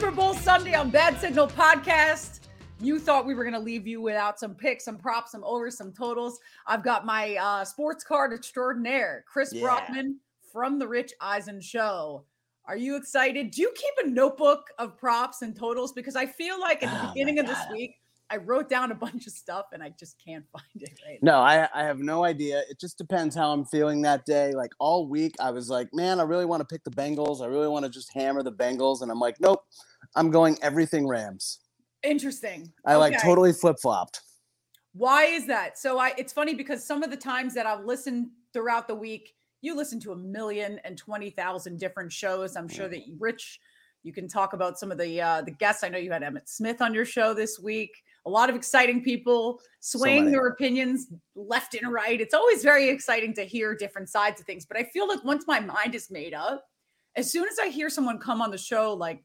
Super Bowl Sunday on Bat Signal Podcast. You thought we were going to leave you without some picks, some props, some overs, some totals. I've got my uh, sports card extraordinaire, Chris Yeah. Brockman from The Rich Eisen Show. Are you excited? Do you keep a notebook of props and totals? Because I feel like at the Oh beginning of this week, I wrote down a bunch of stuff and I just can't find it right No, I, I have no idea. It just depends how I'm feeling that day. Like all week, I was like, man, I really want to pick the Bengals. I really want to just hammer the Bengals. And I'm like, nope, I'm going everything Rams. Interesting. I like totally flip flopped. Why is that? So I it's funny because some of the times that I've listened throughout the week, you listen to a million and twenty thousand different shows. I'm sure that you, Rich, you can talk about some of the uh the guests. I know you had Emmitt Smith on your show this week. A lot of exciting people swaying many. their opinions left and right. It's always very exciting to hear different sides of things. But I feel like once my mind is made up, as soon as I hear someone come on the show, like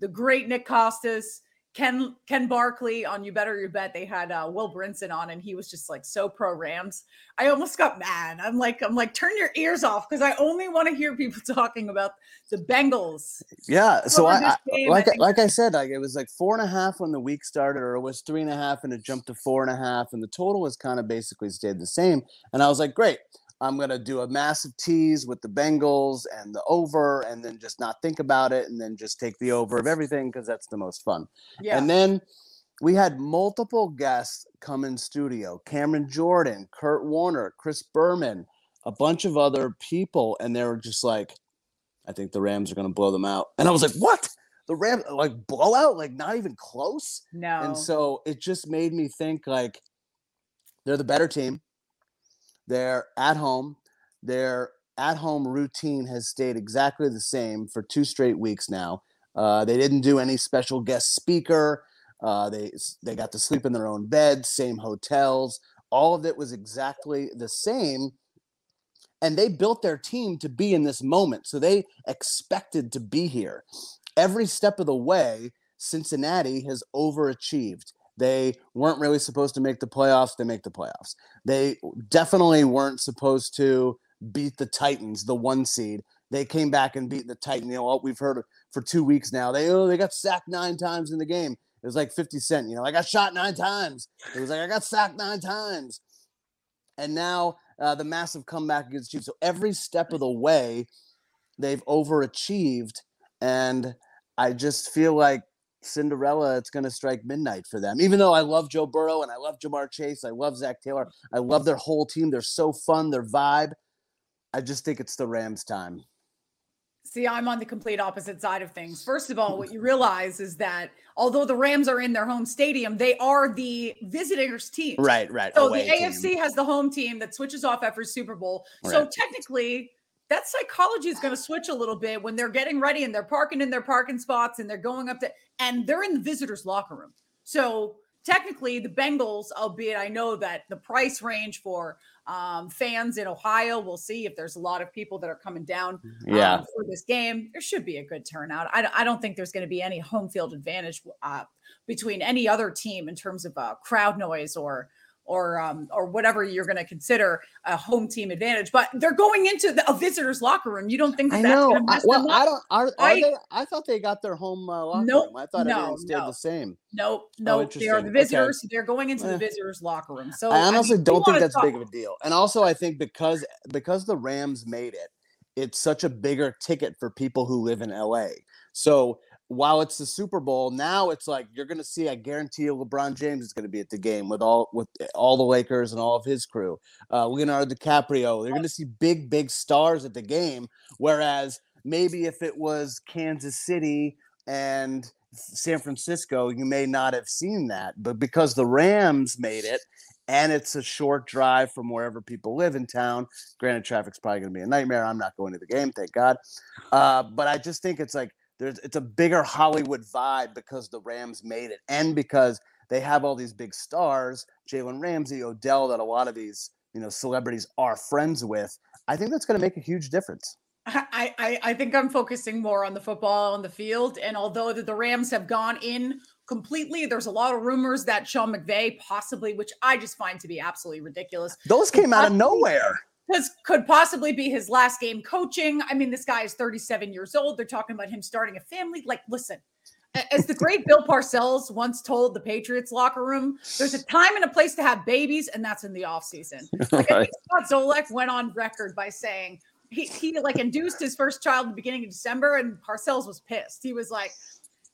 the great Nick Costas, Ken Ken Barkley on You Better You Bet, they had uh, Will Brinson on, and he was just like so pro Rams. I almost got mad. I'm like, I'm like, turn your ears off because I only want to hear people talking about the Bengals. Yeah. So I, I like I like I said, like it was like four and a half when the week started, or it was three and a half, and it jumped to four and a half, and the total has kind of basically stayed the same. And I was like, great. I'm gonna do a massive tease with the Bengals and the over, and then just not think about it, and then just take the over of everything because that's the most fun. Yeah, And then we had multiple guests come in studio Cameron Jordan, Kurt Warner, Chris Berman, a bunch of other people. And they were just like, I think the Rams are going to blow them out. And I was like, what? The Rams, like blowout? Like not even close? no, And so it just made me think like they're the better team. They're at home. Their at home routine has stayed exactly the same for two straight weeks now. Uh, they didn't do any special guest speaker. Uh, they they got to sleep in their own beds, same hotels. All of it was exactly the same. And they built their team to be in this moment. So they expected to be here. Every step of the way, Cincinnati has overachieved. They weren't really supposed to make the playoffs. They make the playoffs. They definitely weren't supposed to beat the Titans, the one seed. They came back and beat the Titan. You know what we've heard for two weeks now. They oh they got sacked nine times in the game. It was like 50 Cent, you know, I got shot nine times. It was like I got sacked nine times. And now uh, the massive comeback against Chiefs. So every step of the way, they've overachieved. And I just feel like Cinderella, it's going to strike midnight for them. Even though I love Joe Burrow and I love Ja'Marr Chase, I love Zac Taylor, I love their whole team. They're so fun, their vibe. I just think it's the Rams' time. See, I'm on the complete opposite side of things. First of all, what you realize is that although the Rams are in their home stadium, they are the visitors team. Right, right. So the team. AFC has the home team that switches off after Super Bowl. So technically, that psychology is going to switch a little bit when they're getting ready and they're parking in their parking spots and they're going up to and they're in the visitors locker room. So technically, the Bengals, albeit I know that the price range for um, fans in Ohio, we'll see if there's a lot of people that are coming down Yeah. um, for this game. There should be a good turnout. I, don't- I don't think there's going to be any home field advantage uh, between any other team in terms of uh, crowd noise or or um, or whatever you're going to consider a home team advantage. But they're going into the, a visitor's locker room. You don't think that I that's know. going to I, well, up? I don't. Are, are I- they? I thought they got their home uh, locker Nope, room. I thought no, everything stayed no. the same. Nope, nope. They are the Okay. visitors. They're going into Eh. the visitors' locker room. So I honestly mean, don't think that's talk- big of a deal. And also, I think because because the Rams made it, it's such a bigger ticket for people who live in LA. So while it's the Super Bowl, now it's like you're going to see. I guarantee you, LeBron James is going to be at the game with all with all the Lakers and all of his crew. Uh, Leonardo DiCaprio. They're going to see big, big stars at the game. Whereas maybe if it was Kansas City and San Francisco, you may not have seen that. But because the Rams made it, and it's a short drive from wherever people live in town. Granted, traffic's probably going to be a nightmare. I'm not going to the game, thank God. Uh, but I just think it's like there's it's a bigger Hollywood vibe because the Rams made it, and because they have all these big stars, Jalen Ramsey, Odell, that a lot of these you know celebrities are friends with. I think that's going to make a huge difference. I, I I think I'm focusing more on the football on the field. And although the, the Rams have gone in completely, there's a lot of rumors that Sean McVay possibly, which I just find to be absolutely ridiculous. Those came out of nowhere. This could possibly be his last game coaching. I mean, this guy is 37 years old. They're talking about him starting a family. Like, listen, as the great Bill Parcells once told the Patriots locker room, there's a time and a place to have babies, and that's in the offseason. Like, right. Scott Zolak went on record by saying he, he like induced his first child in the beginning of December, and Parcells was pissed. He was like,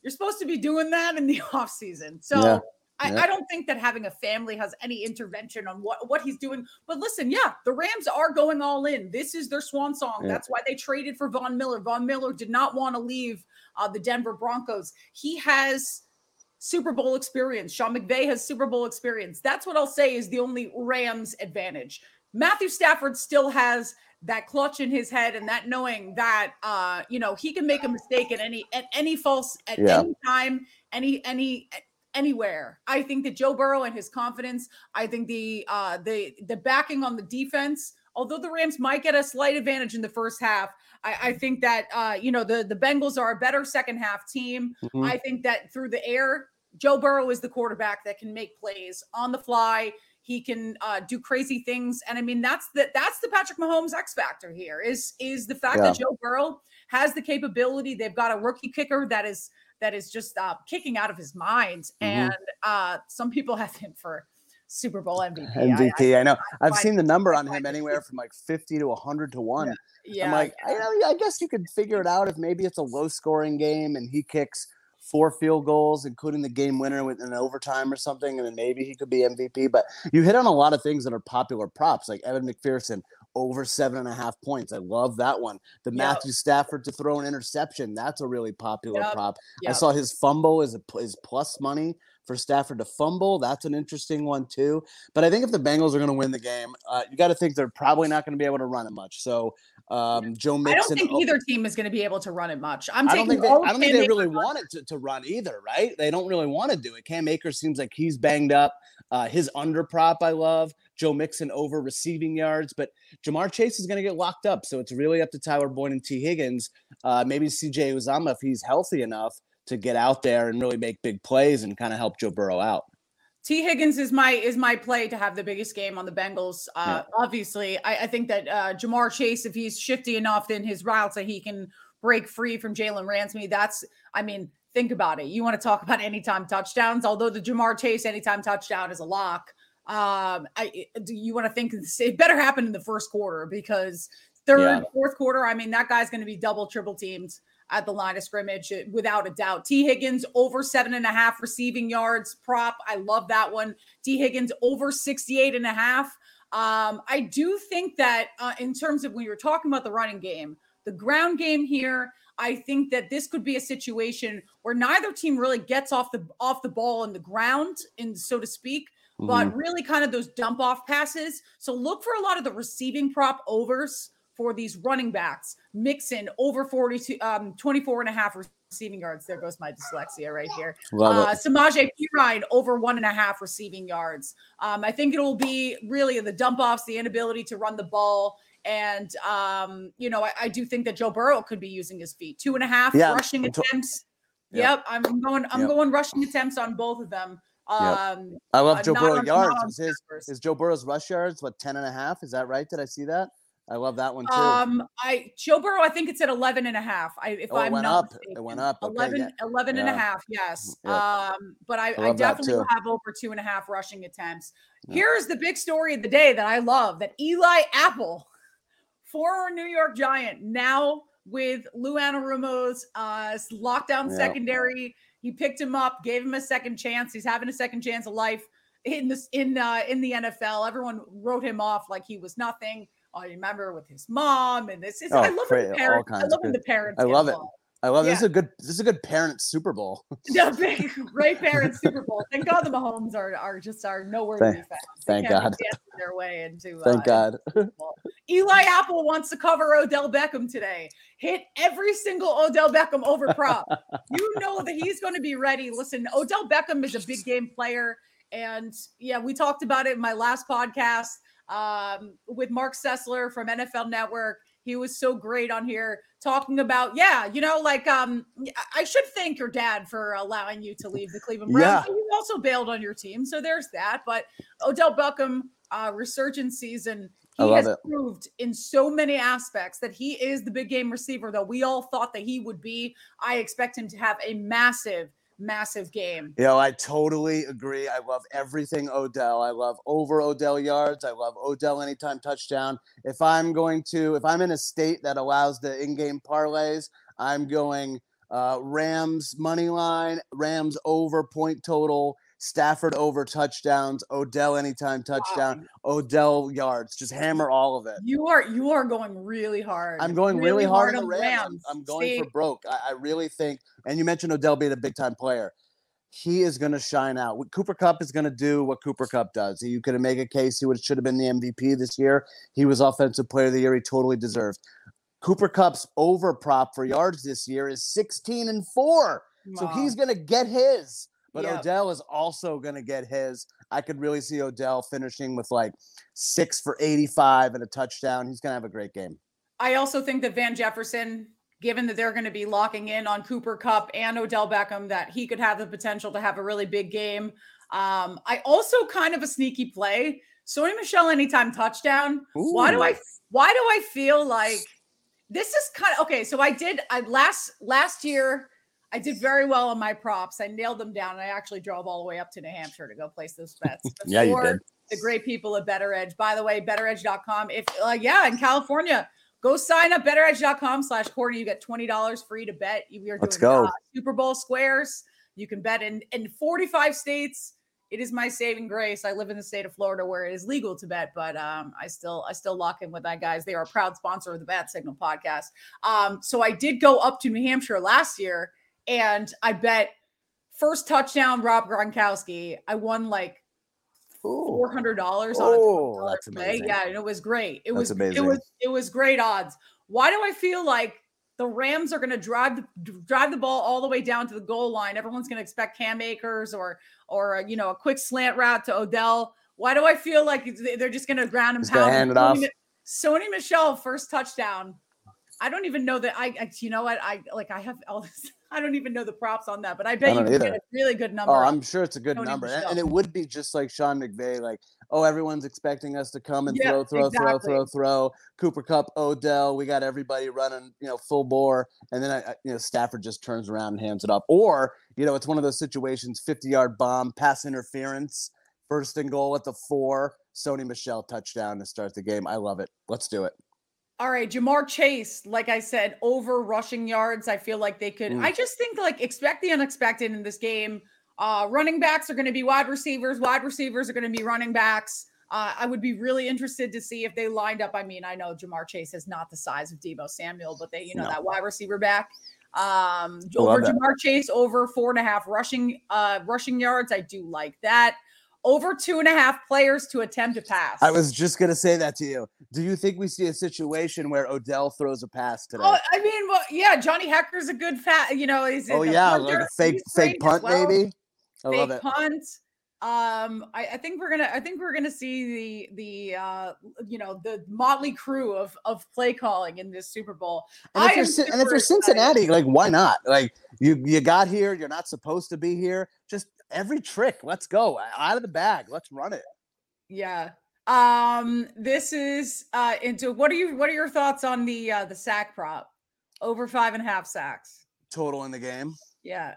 You're supposed to be doing that in the offseason. So yeah. I, I, don't think that having a family has any intervention on what, what he's doing. But listen, yeah, the Rams are going all in. This is their swan song. That's why they traded for Von Miller. Von Miller did not want to leave uh, the Denver Broncos. He has Super Bowl experience. Sean McVay has Super Bowl experience. That's what I'll say is the only Rams advantage. Matthew Stafford still has that clutch in his head and that knowing that uh you know he can make a mistake at any at any false at yeah. any time any any anywhere. I think that Joe Burrow and his confidence, I think the uh the the backing on the defense, although the Rams might get a slight advantage in the first half, I, I think that uh you know the the Bengals are a better second half team. Mm-hmm. I think that through the air, Joe Burrow is the quarterback that can make plays on the fly. He can uh, do crazy things, and I mean that's the that's the Patrick Mahomes X factor here is is the fact yeah. that Joe Burrow has the capability. They've got a rookie kicker that is that is just uh, kicking out of his mind. Mm-hmm. And uh, some people have him for Super Bowl MVP. MVP, I, I, I know. I, have seen the number on him anywhere from like 50 to 100 to 1. Yeah. yeah I'm like, yeah. I, I guess you could figure it out if maybe it's a low scoring game and he kicks four field goals, including the game winner with an overtime or something, and then maybe he could be MVP. But you hit on a lot of things that are popular props, like Evan McPherson over seven and a half points. I love that one. The yep. Matthew Stafford to throw an interception. That's a really popular yep. prop. Yep. I saw his fumble is a, is plus money for Stafford to fumble. That's an interesting one too. But I think if the Bengals are going to win the game, uh, you got to think they're probably not going to be able to run it much. So um, Joe Mixon. I don't think either team is going to be able to run it much. I'm I don't think they, I don't think they really want it to, to run either, right? They don't really want to do it. Cam Akers seems like he's banged up. Uh, his under prop I love. Joe Mixon over receiving yards, but Ja'Marr Chase is going to get locked up. So it's really up to Tyler Boyd and Tee Higgins. Uh, maybe CJ Uzomah if he's healthy enough to get out there and really make big plays and kind of help Joe Burrow out. Tee Higgins is my is my play to have the biggest game on the Bengals. Uh, yeah. Obviously, I, I, think that uh, Ja'Marr Chase, if he's shifty enough in his routes that he can break free from Jalen Ramsey, that's I mean, think about it. You want to talk about anytime touchdowns? Although the Ja'Marr Chase anytime touchdown is a lock. Um, I do you want to think it better happen in the first quarter because third, yeah. fourth quarter, I mean, that guy's going to be double, triple teamed at the line of scrimmage uh, without a doubt. Tee Higgins over seven and a half receiving yards prop. I love that one. Tee Higgins over 68 and a half. Um, I do think that uh, in terms of when you're talking about the running game, the ground game here, I think that this could be a situation where neither team really gets off the off the ball in the ground, in so to speak, mm-hmm. but really kind of those dump off passes. So look for a lot of the receiving prop overs for these running backs. Mixon over 42, um, 24 and a half receiving yards. There goes my dyslexia right here. Love uh, Samaje Perine over one and a half receiving yards. Um, I think it will be really the dump offs, the inability to run the ball. And um, you know, I, I, do think that Joe Burrow could be using his feet. Two and a half yeah. rushing attempts. Yep, I'm going. I'm yep. going rushing attempts on both of them. Um, yep. I love uh, Joe Burrow yards. Is, his, is Joe Burrow's rush yards what 10 and a half? Is that right? Did I see that? I love that one too. Um, I Joe Burrow, I think it's at 11 and a half. I, if oh, I'm went not up. Mistaken. It went up. Okay, 11, yeah. 11 and yeah. a half. Yes. Yeah. Um, but I, I, I definitely have over two and a half rushing attempts. Here's the big story of the day that I love that Eli Apple, former New York Giant, now with Lou Anarumo's uh, lockdown secondary. He picked him up, gave him a second chance. He's having a second chance of life in this in uh, in the NFL. Everyone wrote him off like he was nothing. I remember with his mom and this is oh, I love when the parents. I love when the parents. I love it. I love yeah. this. Is a good. This is a good parent Super Bowl. yeah, big, great parent Super Bowl. Thank God the Mahomes are are just are nowhere to be found. Thank God. Their way into. Thank uh, God. Eli Apple wants to cover Odell Beckham today. Hit every single Odell Beckham over prop. you know that he's going to be ready. Listen, Odell Beckham is a big game player, and yeah, we talked about it in my last podcast um, with Marc Sessler from NFL Network. He was so great on here talking about, yeah, you know, like um, I should thank your dad for allowing you to leave the Cleveland Browns. Yeah. You also bailed on your team, so there's that. But Odell Beckham uh, resurgence season He has it. proved in so many aspects that he is the big game receiver that we all thought that he would be. I expect him to have a massive massive game. You know, I totally agree. I love everything Odell. I love over Odell yards. I love Odell anytime touchdown. If I'm going to, if I'm in a state that allows the in-game parlays, I'm going uh, Rams money line, Rams over point total, Stafford over touchdowns, Odell anytime touchdown, wow. Odell yards. Just hammer all of it. You are you are going really hard. I'm going really, really hard, hard on the Rams. Rams. I'm, I'm, going for broke. I, I, really think, and you mentioned Odell being a big time player. He is going to shine out. Cooper Kupp is going to do what Cooper Kupp does. You could make a case he would should have been the MVP this year. He was offensive player of the year. He totally deserved. Cooper Kupp's over prop for yards this year is 16 and 4. Wow. So he's going to get his. But yep. Odell is also going to get his. I could really see Odell finishing with like six for 85 and a touchdown. He's going to have a great game. I also think that Van Jefferson, given that they're going to be locking in on Cooper Kupp and Odell Beckham, that he could have the potential to have a really big game. Um, I also kind of a sneaky play. Sony Michel anytime touchdown. Ooh. Why do I why do I feel like this is kind of okay. So I did I last last year I did very well on my props. I nailed them down. I actually drove all the way up to New Hampshire to go place those bets. yeah, you did. The great people at Better Edge. By the way, betteredge.com. If uh, yeah, in California, go sign up betteredge.com slash Courtney. You get $20 free to bet. We are Let's doing go. Uh, Super Bowl squares. You can bet in in 45 states it is my saving grace. I live in the state of Florida where it is legal to bet, but um, I still I still lock in with that guys. They are a proud sponsor of the Bat Signal podcast. Um, so I did go up to New Hampshire last year and I bet first touchdown Rob Gronkowski. I won like four hundred dollars on oh, that's amazing. Yeah, and it was great. It that's was amazing. it was it was great odds. Why do I feel like the Rams are going to drive the drive the ball all the way down to the goal line. Everyone's going to expect Cam Akers or or uh, you know a quick slant route to Odell. Why do I feel like they're just going to ground and pound? Hand it off. Sony Michel first touchdown. I don't even know that I, I, you know what I like I have all this I don't even know the props on that but I bet I you can get a really good oh, number. Oh, I'm sure it's a good number. And, and, it would be just like Sean McVay like oh everyone's expecting us to come and throw throw exactly. throw throw throw Cooper Kupp, Odell we got everybody running you know full bore and then I, you know Stafford just turns around and hands it up or you know it's one of those situations 50 yard bomb pass interference first and goal at the 4 Sony Michel touchdown to start the game. I love it. Let's do it. All right, Ja'Marr Chase, like I said, over rushing yards. I feel like they could. Mm. I just think like expect the unexpected in this game. Uh, running backs are going to be wide receivers. Wide receivers are going to be running backs. Uh, I would be really interested to see if they lined up. I mean, I know Jamar Chase is not the size of Deebo Samuel, but they, you know, no. that wide receiver back. Um, over Ja'Marr Chase over four and a half rushing uh rushing yards. I do like that over two and a half players to attempt a pass. I was just going to say that to you. Do you think we see a situation where Odell throws a pass today? Oh, I mean, well, yeah, Johnny Hekker's a good fat, you know, he's Oh yeah, like a fake fake punt well. maybe. I fake love it. punt. Um, I, I, think we're gonna. I think we're gonna see the the uh, you know the motley crew of of play calling in this Super Bowl. And if, you're, and if you're Cincinnati, like why not? Like you you got here, you're not supposed to be here. Just every trick. Let's go out of the bag. Let's run it. Yeah. Um, this is uh into what are you what are your thoughts on the uh the sack prop? Over five and a half sacks. Total in the game. Yeah.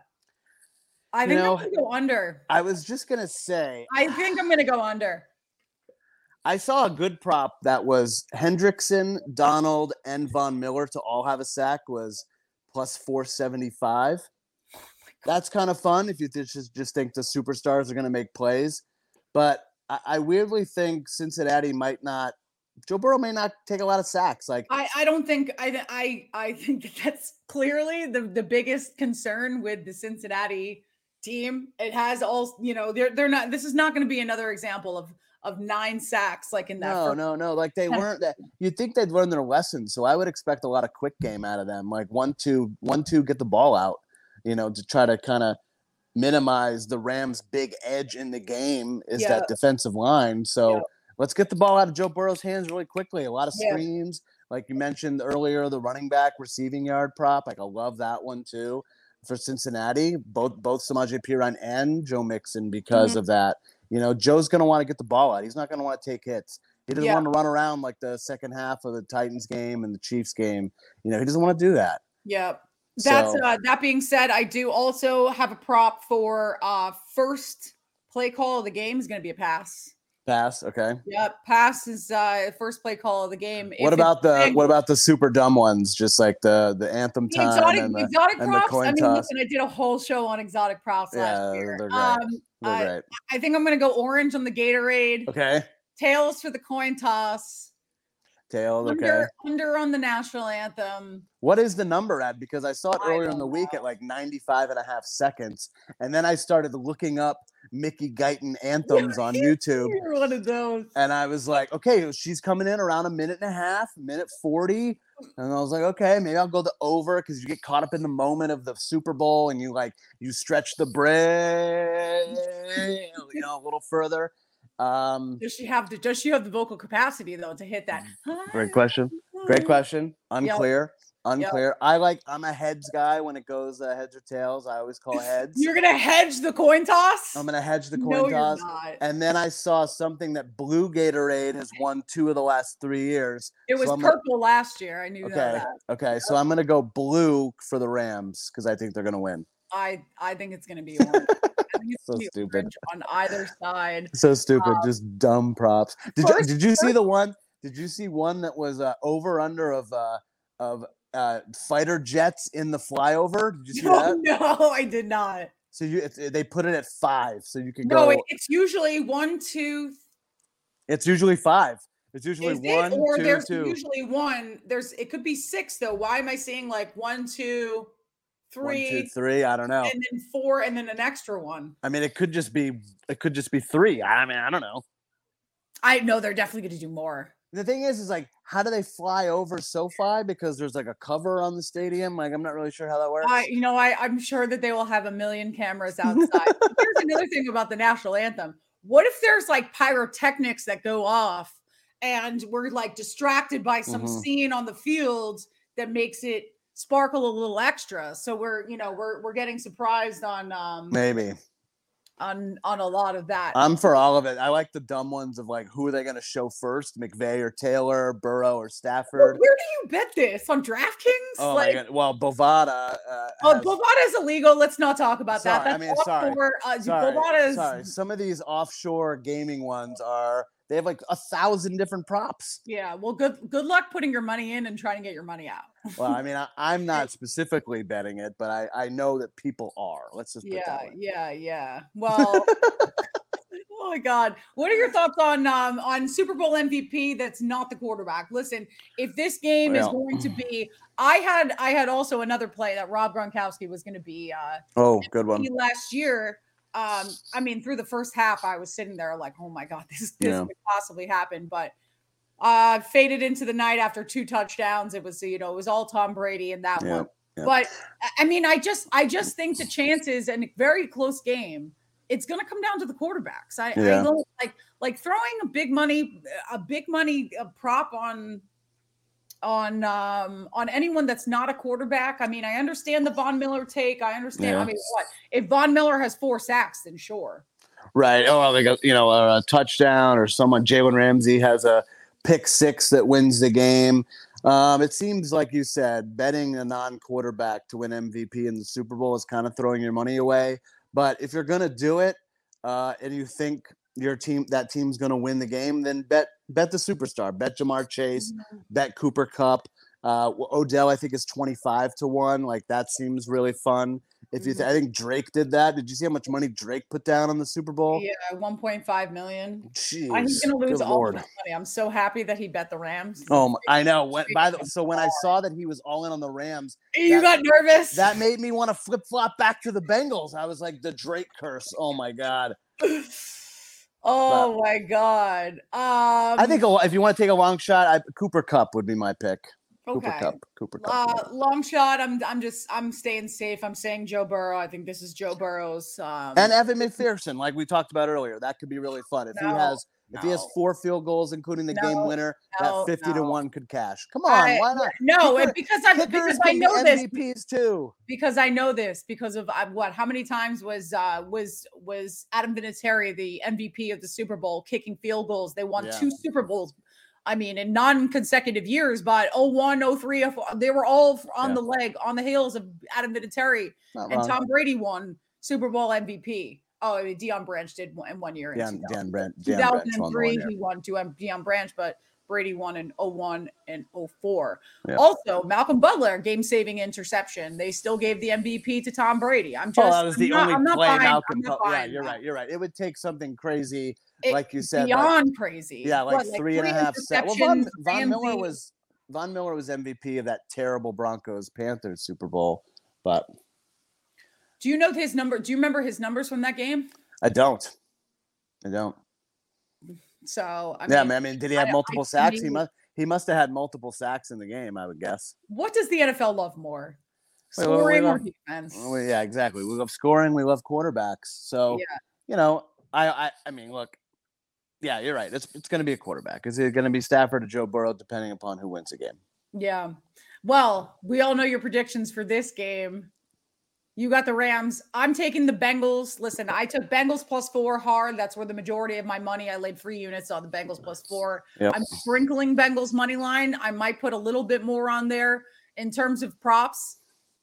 I you think know, I'm gonna go under. I was just gonna say I think I'm gonna go under. I saw a good prop that was Hendrickson, Donald, and Von Miller to all have a sack was plus 475 that's kind of fun if you just just think the superstars are going to make plays. But I, I, weirdly think Cincinnati might not. Joe Burrow may not take a lot of sacks. Like I, I don't think I, I, I think that that's clearly the the biggest concern with the Cincinnati team. It has all you know. They're they're not. This is not going to be another example of of nine sacks like in that. No, first- no, no. Like they weren't. that You'd think they'd learn their lesson. So I would expect a lot of quick game out of them. Like one, two, one, two, get the ball out you know, to try to kind of minimize the Rams' big edge in the game is yeah. that defensive line. So yeah. let's get the ball out of Joe Burrow's hands really quickly. A lot of screens, yeah. like you mentioned earlier, the running back receiving yard prop. Like I love that one too for Cincinnati. Both both Samaje Perine and Joe Mixon because mm-hmm. of that. You know, Joe's going to want to get the ball out. He's not going to want to take hits. He doesn't want to run around like the second half of the Titans game and the Chiefs game. You know, he doesn't want to do that. Yep. That's So- uh, that being said, I do also have a prop for uh first play call of the game is going to be a pass. Pass. Okay. Yep, pass is uh first play call of the game. What If about the what about the super dumb ones? Just like the the anthem the time exotic, and the exotic and the props? coin I mean, toss. listen, I did a whole show on exotic props Yeah, last year. they're great. Um, They're uh, great. I think I'm going to go orange on the Gatorade. Okay. Tails for the coin toss. Tails. Okay. Under, on the national anthem. What is the number at? Because I saw it earlier in the week know. at like 95 and a half seconds. And then I started looking up Mickey Guyton anthems on YouTube. You're one of those. And I was like, okay, she's coming in around a minute and a half, minute 40. And I was like, okay, maybe I'll go the over because you get caught up in the moment of the Super Bowl and you like, you stretch the brain, you know, a little further. Um, Does she have the does she have the vocal capacity though to hit that? Mm, great question. Great question. Unclear. Unclear. I like, I'm a heads guy when it goes uh, heads or tails. I always call heads. You're gonna hedge the coin toss? I'm going to hedge the coin no, toss. And then I saw something that Blue Gatorade has won two of the last three years. It was so I'm gonna- purple last year. I knew Okay. that. Okay. So I'm going to go blue for the Rams because I think they're going to win. I I think it's gonna be orange. I think it's So stupid. on either side. So stupid. just dumb props. Did you, Um, did you see the one? Did you see one that was uh, over under of uh, of uh, fighter jets in the flyover? Did you see No, that? no, I did not. So you it's, they put it at five, so you can No, go. it, it's usually one, two. it's usually five. It's usually Is one, it? Or two, there's two. usually one. There's it could be six though. Why am I seeing like one, two, One, two, three, three. I don't know. and then four, and then an extra one? I mean, it could just be it could just be three. I mean, I don't know. I know they're definitely going to do more. The thing is, is like, how do they fly over SoFi? Because there's like a cover on the stadium. Like, I'm not really sure how that works. I, you know, I, I'm sure that they will have a million cameras outside. But Here's another thing about the national anthem. What if there's like pyrotechnics that go off and we're like distracted by some Mhm. scene on the field that makes it sparkle a little extra? So we're, you know, we're we're getting surprised on um Maybe on on a lot of that. I'm for all of it. I like the dumb ones of like, who are they going to show first? McVay or Taylor, Burrow or Stafford? where do you bet this on DraftKings? Oh like, my god! Well, Bovada. Uh, Oh, has- Bovada is illegal. Let's not talk about that. Sorry, I That's mean, sorry. Uh, sorry, Bovada is sorry. Some of these offshore gaming ones are they have like a thousand different props. Yeah, well, good good luck putting your money in and trying to get your money out. Well, I mean, I, I'm not specifically betting it, but I, I know that people are. Let's just put Yeah, yeah, yeah. Well, oh my God, what are your thoughts on um on Super Bowl MVP? That's not the quarterback. Listen, if this game is going to be, I had I had also another play that Rob Gronkowski was going to be uh Oh, good one. last year. Um, I mean, through the first half, I was sitting there like, oh my God, this this Yeah. could possibly happen, but uh faded into the night after two touchdowns. It was, you know, it was all Tom Brady in that Yeah, one. yeah. But I- mean, I just I just think the chances in a very close game, it's gonna come down to the quarterbacks. I, I don't like like throwing a big money, a big money uh, prop on on um on anyone that's not a quarterback. I mean, I understand the Von Miller take. I understand. I mean, what if Von Miller has four sacks? Then sure. Right. Oh, well, they got you know a, a touchdown or someone. Jalen Ramsey has a pick six that wins the game. Um, it seems like you said betting a non-quarterback to win MVP in the Super Bowl is kind of throwing your money away. But if you're gonna do it, uh, and you think your team that team's gonna win the game, then bet bet the superstar. Bet Ja'Marr Chase. Bet Cooper Kupp. Uh, Odell, I think is twenty-five to one. Like that seems really fun. If you, th- I think Drake did that. Did you see how much money Drake put down on the Super Bowl? Yeah, 1.5 million. Jeez, I- He's gonna lose all Lord. money. I'm so happy that he bet the Rams. Oh, my, I know. When, by the, so when I saw that he was all in on the Rams, you that- got nervous. that made me want to flip flop back to the Bengals. I was like, the Drake curse. Oh my god. oh my god. Um I think a, if you want to take a long shot, I, Cooper Kupp would be my pick. Cooper. Cup. Cooper Kupp. Uh, long shot. I'm. I'm just. I'm staying safe. I'm saying Joe Burrow. I think this is Joe Burrow's. Um, and Evan McPherson, like we talked about earlier, that could be really fun if he has If he has four field goals, including the game winner, no, that 50 to 1 could cash. Come on, I- why not? No, Kicker- because I because I know this MVPs too. because I know this because of uh, what how many times was uh was was Adam Vinatieri the MVP of the Super Bowl kicking field goals they won Yeah. two Super Bowls I mean in non-consecutive years but 01 03 they were all on Yeah. the leg on the heels of Adam Vinatieri and wrong. Tom Brady won Super Bowl MVP oh I mean, Deion Branch did one in one year in Dan, 2000. Dan Branch won 2003 he won to um, Deion Branch but Brady won in 01 and 04. Yeah. Also, Malcolm Butler game saving interception. They still gave the MVP to Tom Brady. I'm just Oh, that was I'm the not- only play buying- Malcolm. Butler- Yeah, you're right. You're right. It would take something crazy, It- like you said. like- beyond crazy. yeah, like What, three and a half sacks. Well, Von, Von Miller was Von Miller was MVP of that terrible Broncos Panthers Super Bowl, but Do you know his number? Do you remember his numbers from that game? I don't. I don't. So I yeah, mean, man. I mean, did he have multiple sacks? He must. He must have had multiple sacks in the game. I would guess. what does the NFL love more? Wait, wait, wait, Scoring or defense? Well, yeah, exactly. We love scoring. We love quarterbacks. So, Yeah. you know, I, I, I mean, look, yeah, you're right. It's it's going to be a quarterback. Is it going to be Stafford or Joe Burrow, depending upon who wins the game? Yeah. Well, we all know your predictions for this game. You got the Rams. I'm taking the Bengals. Listen, I took Bengals plus four hard. That's where the majority of my money. I laid three units on the Bengals plus four. Yep. I'm sprinkling Bengals money line. I might put a little bit more on there in terms of props.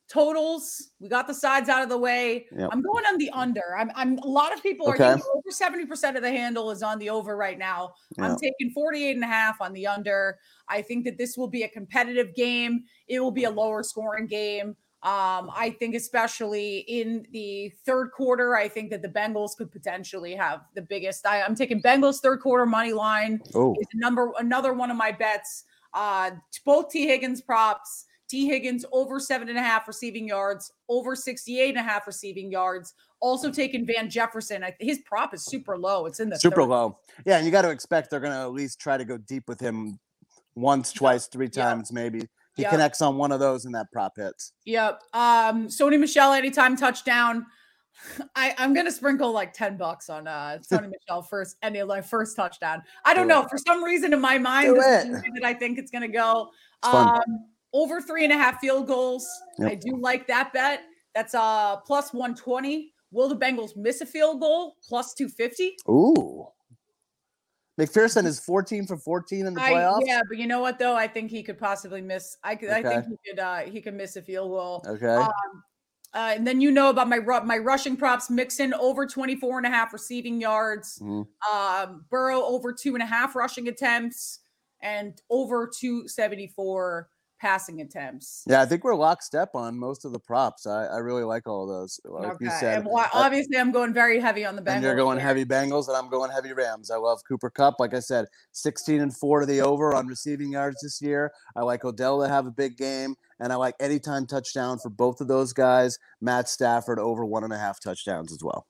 Totals, we got the sides out of the way. Yep. I'm going on the under. I'm, I'm a lot of people are Okay. thinking over 70% of the handle is on the over right now. Yeah. I'm taking 48 and a half on the under. I think that this will be a competitive game. It will be a lower scoring game. Um, I think especially in the third quarter, I think that the Bengals could potentially have the biggest. I, I'm taking Bengals third quarter money line Oh, is number another one of my bets. Uh, both Tee Higgins props. Tee Higgins over seven and a half receiving yards, over 68 and a half receiving yards. Also taking Van Jefferson. I, his prop is super low. It's in the super low. Yeah, and you got to expect they're going to at least try to go deep with him once, twice, three Yeah. times, maybe. He Yeah. connects on one of those, and that prop hits. Yep. Um, Sony Michel anytime touchdown. I, I'm gonna sprinkle like 10 bucks on uh Sony Michel first any of like first touchdown. I don't Do know. it. For some reason in my mind, Do this is it. the way that I think it's gonna go. It's. Um over three and a half field goals. Yep. I do like that bet. That's uh plus 120. Will the Bengals miss a field goal? Plus 250. Ooh. McPherson is 14 for 14 in the I, playoffs. yeah, but you know what though? I think he could possibly miss. I could. I think he could. uh He could miss a field goal. Okay. Um, uh, and then you know about my my rushing props Mixon over 24 and a half receiving yards. Mhm. Um, Burrow over two and a half rushing attempts and over 274 passing attempts. Yeah, I think we're lockstep on most of the props. I, I really like all of those. Like okay. you said, and why- I- obviously, I'm going very heavy on the Bengals. and you're going here. heavy Bengals, and I'm going heavy Rams. I love Cooper Kupp. Like I said, 16 and four to the over on receiving yards this year. I like Odell to have a big game, and I like anytime touchdown for both of those guys. Matt Stafford over one and a half touchdowns as well.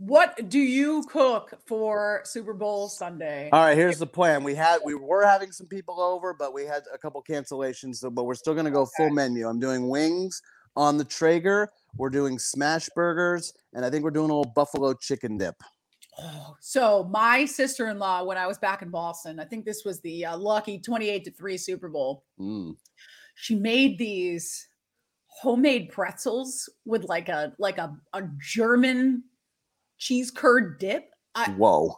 What do you cook for Super Bowl Sunday? All right, here's the plan. We had we were having some people over, but we had a couple cancellations. So, but we're still going to go full menu. I'm doing wings on the Traeger. We're doing smash burgers, and I think we're doing a little buffalo chicken dip. Oh, so my sister-in-law, when I was back in Boston, I think this was the uh, lucky 28 to 3 Super Bowl. Mm. She made these homemade pretzels with like a like a, a German cheese curd dip. I Whoa.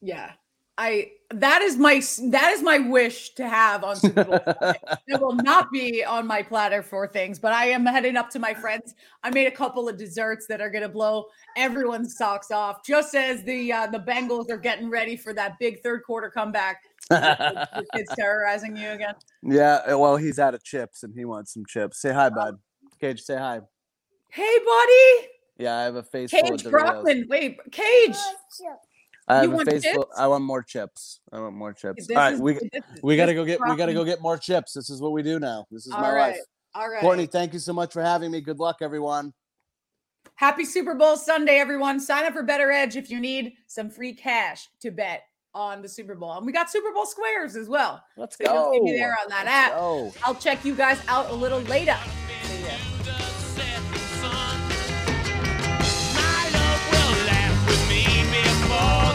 yeah. I that is my that is my wish to have on Super Bowl. Sunday. it will not be on my platter for things, but I am heading up to my friends. I made a couple of desserts that are going to blow everyone's socks off, just as the uh, the Bengals are getting ready for that big third quarter comeback. Your kids terrorizing you again. yeah, uh, well, he's out of chips, and he wants some chips. Say hi, bud. Cage, say hi. Hey, buddy, Yeah, I have a face full of Cage Doritos. Brockman. Wait, Cage. I have You a want face full. I want more chips. I want more chips. This All right, is- we this- we got to go is get we got to go get more chips. This is what we do now. This is All my right, life. All right. Courtney, thank you so much for having me. Good luck, everyone. Happy Super Bowl Sunday, everyone. Sign up for Better Edge if you need some free cash to bet on the Super Bowl. And we got Super Bowl squares as well. Let's So you'll go. see me there on that Let's app. go. I'll check you guys out a little later. all.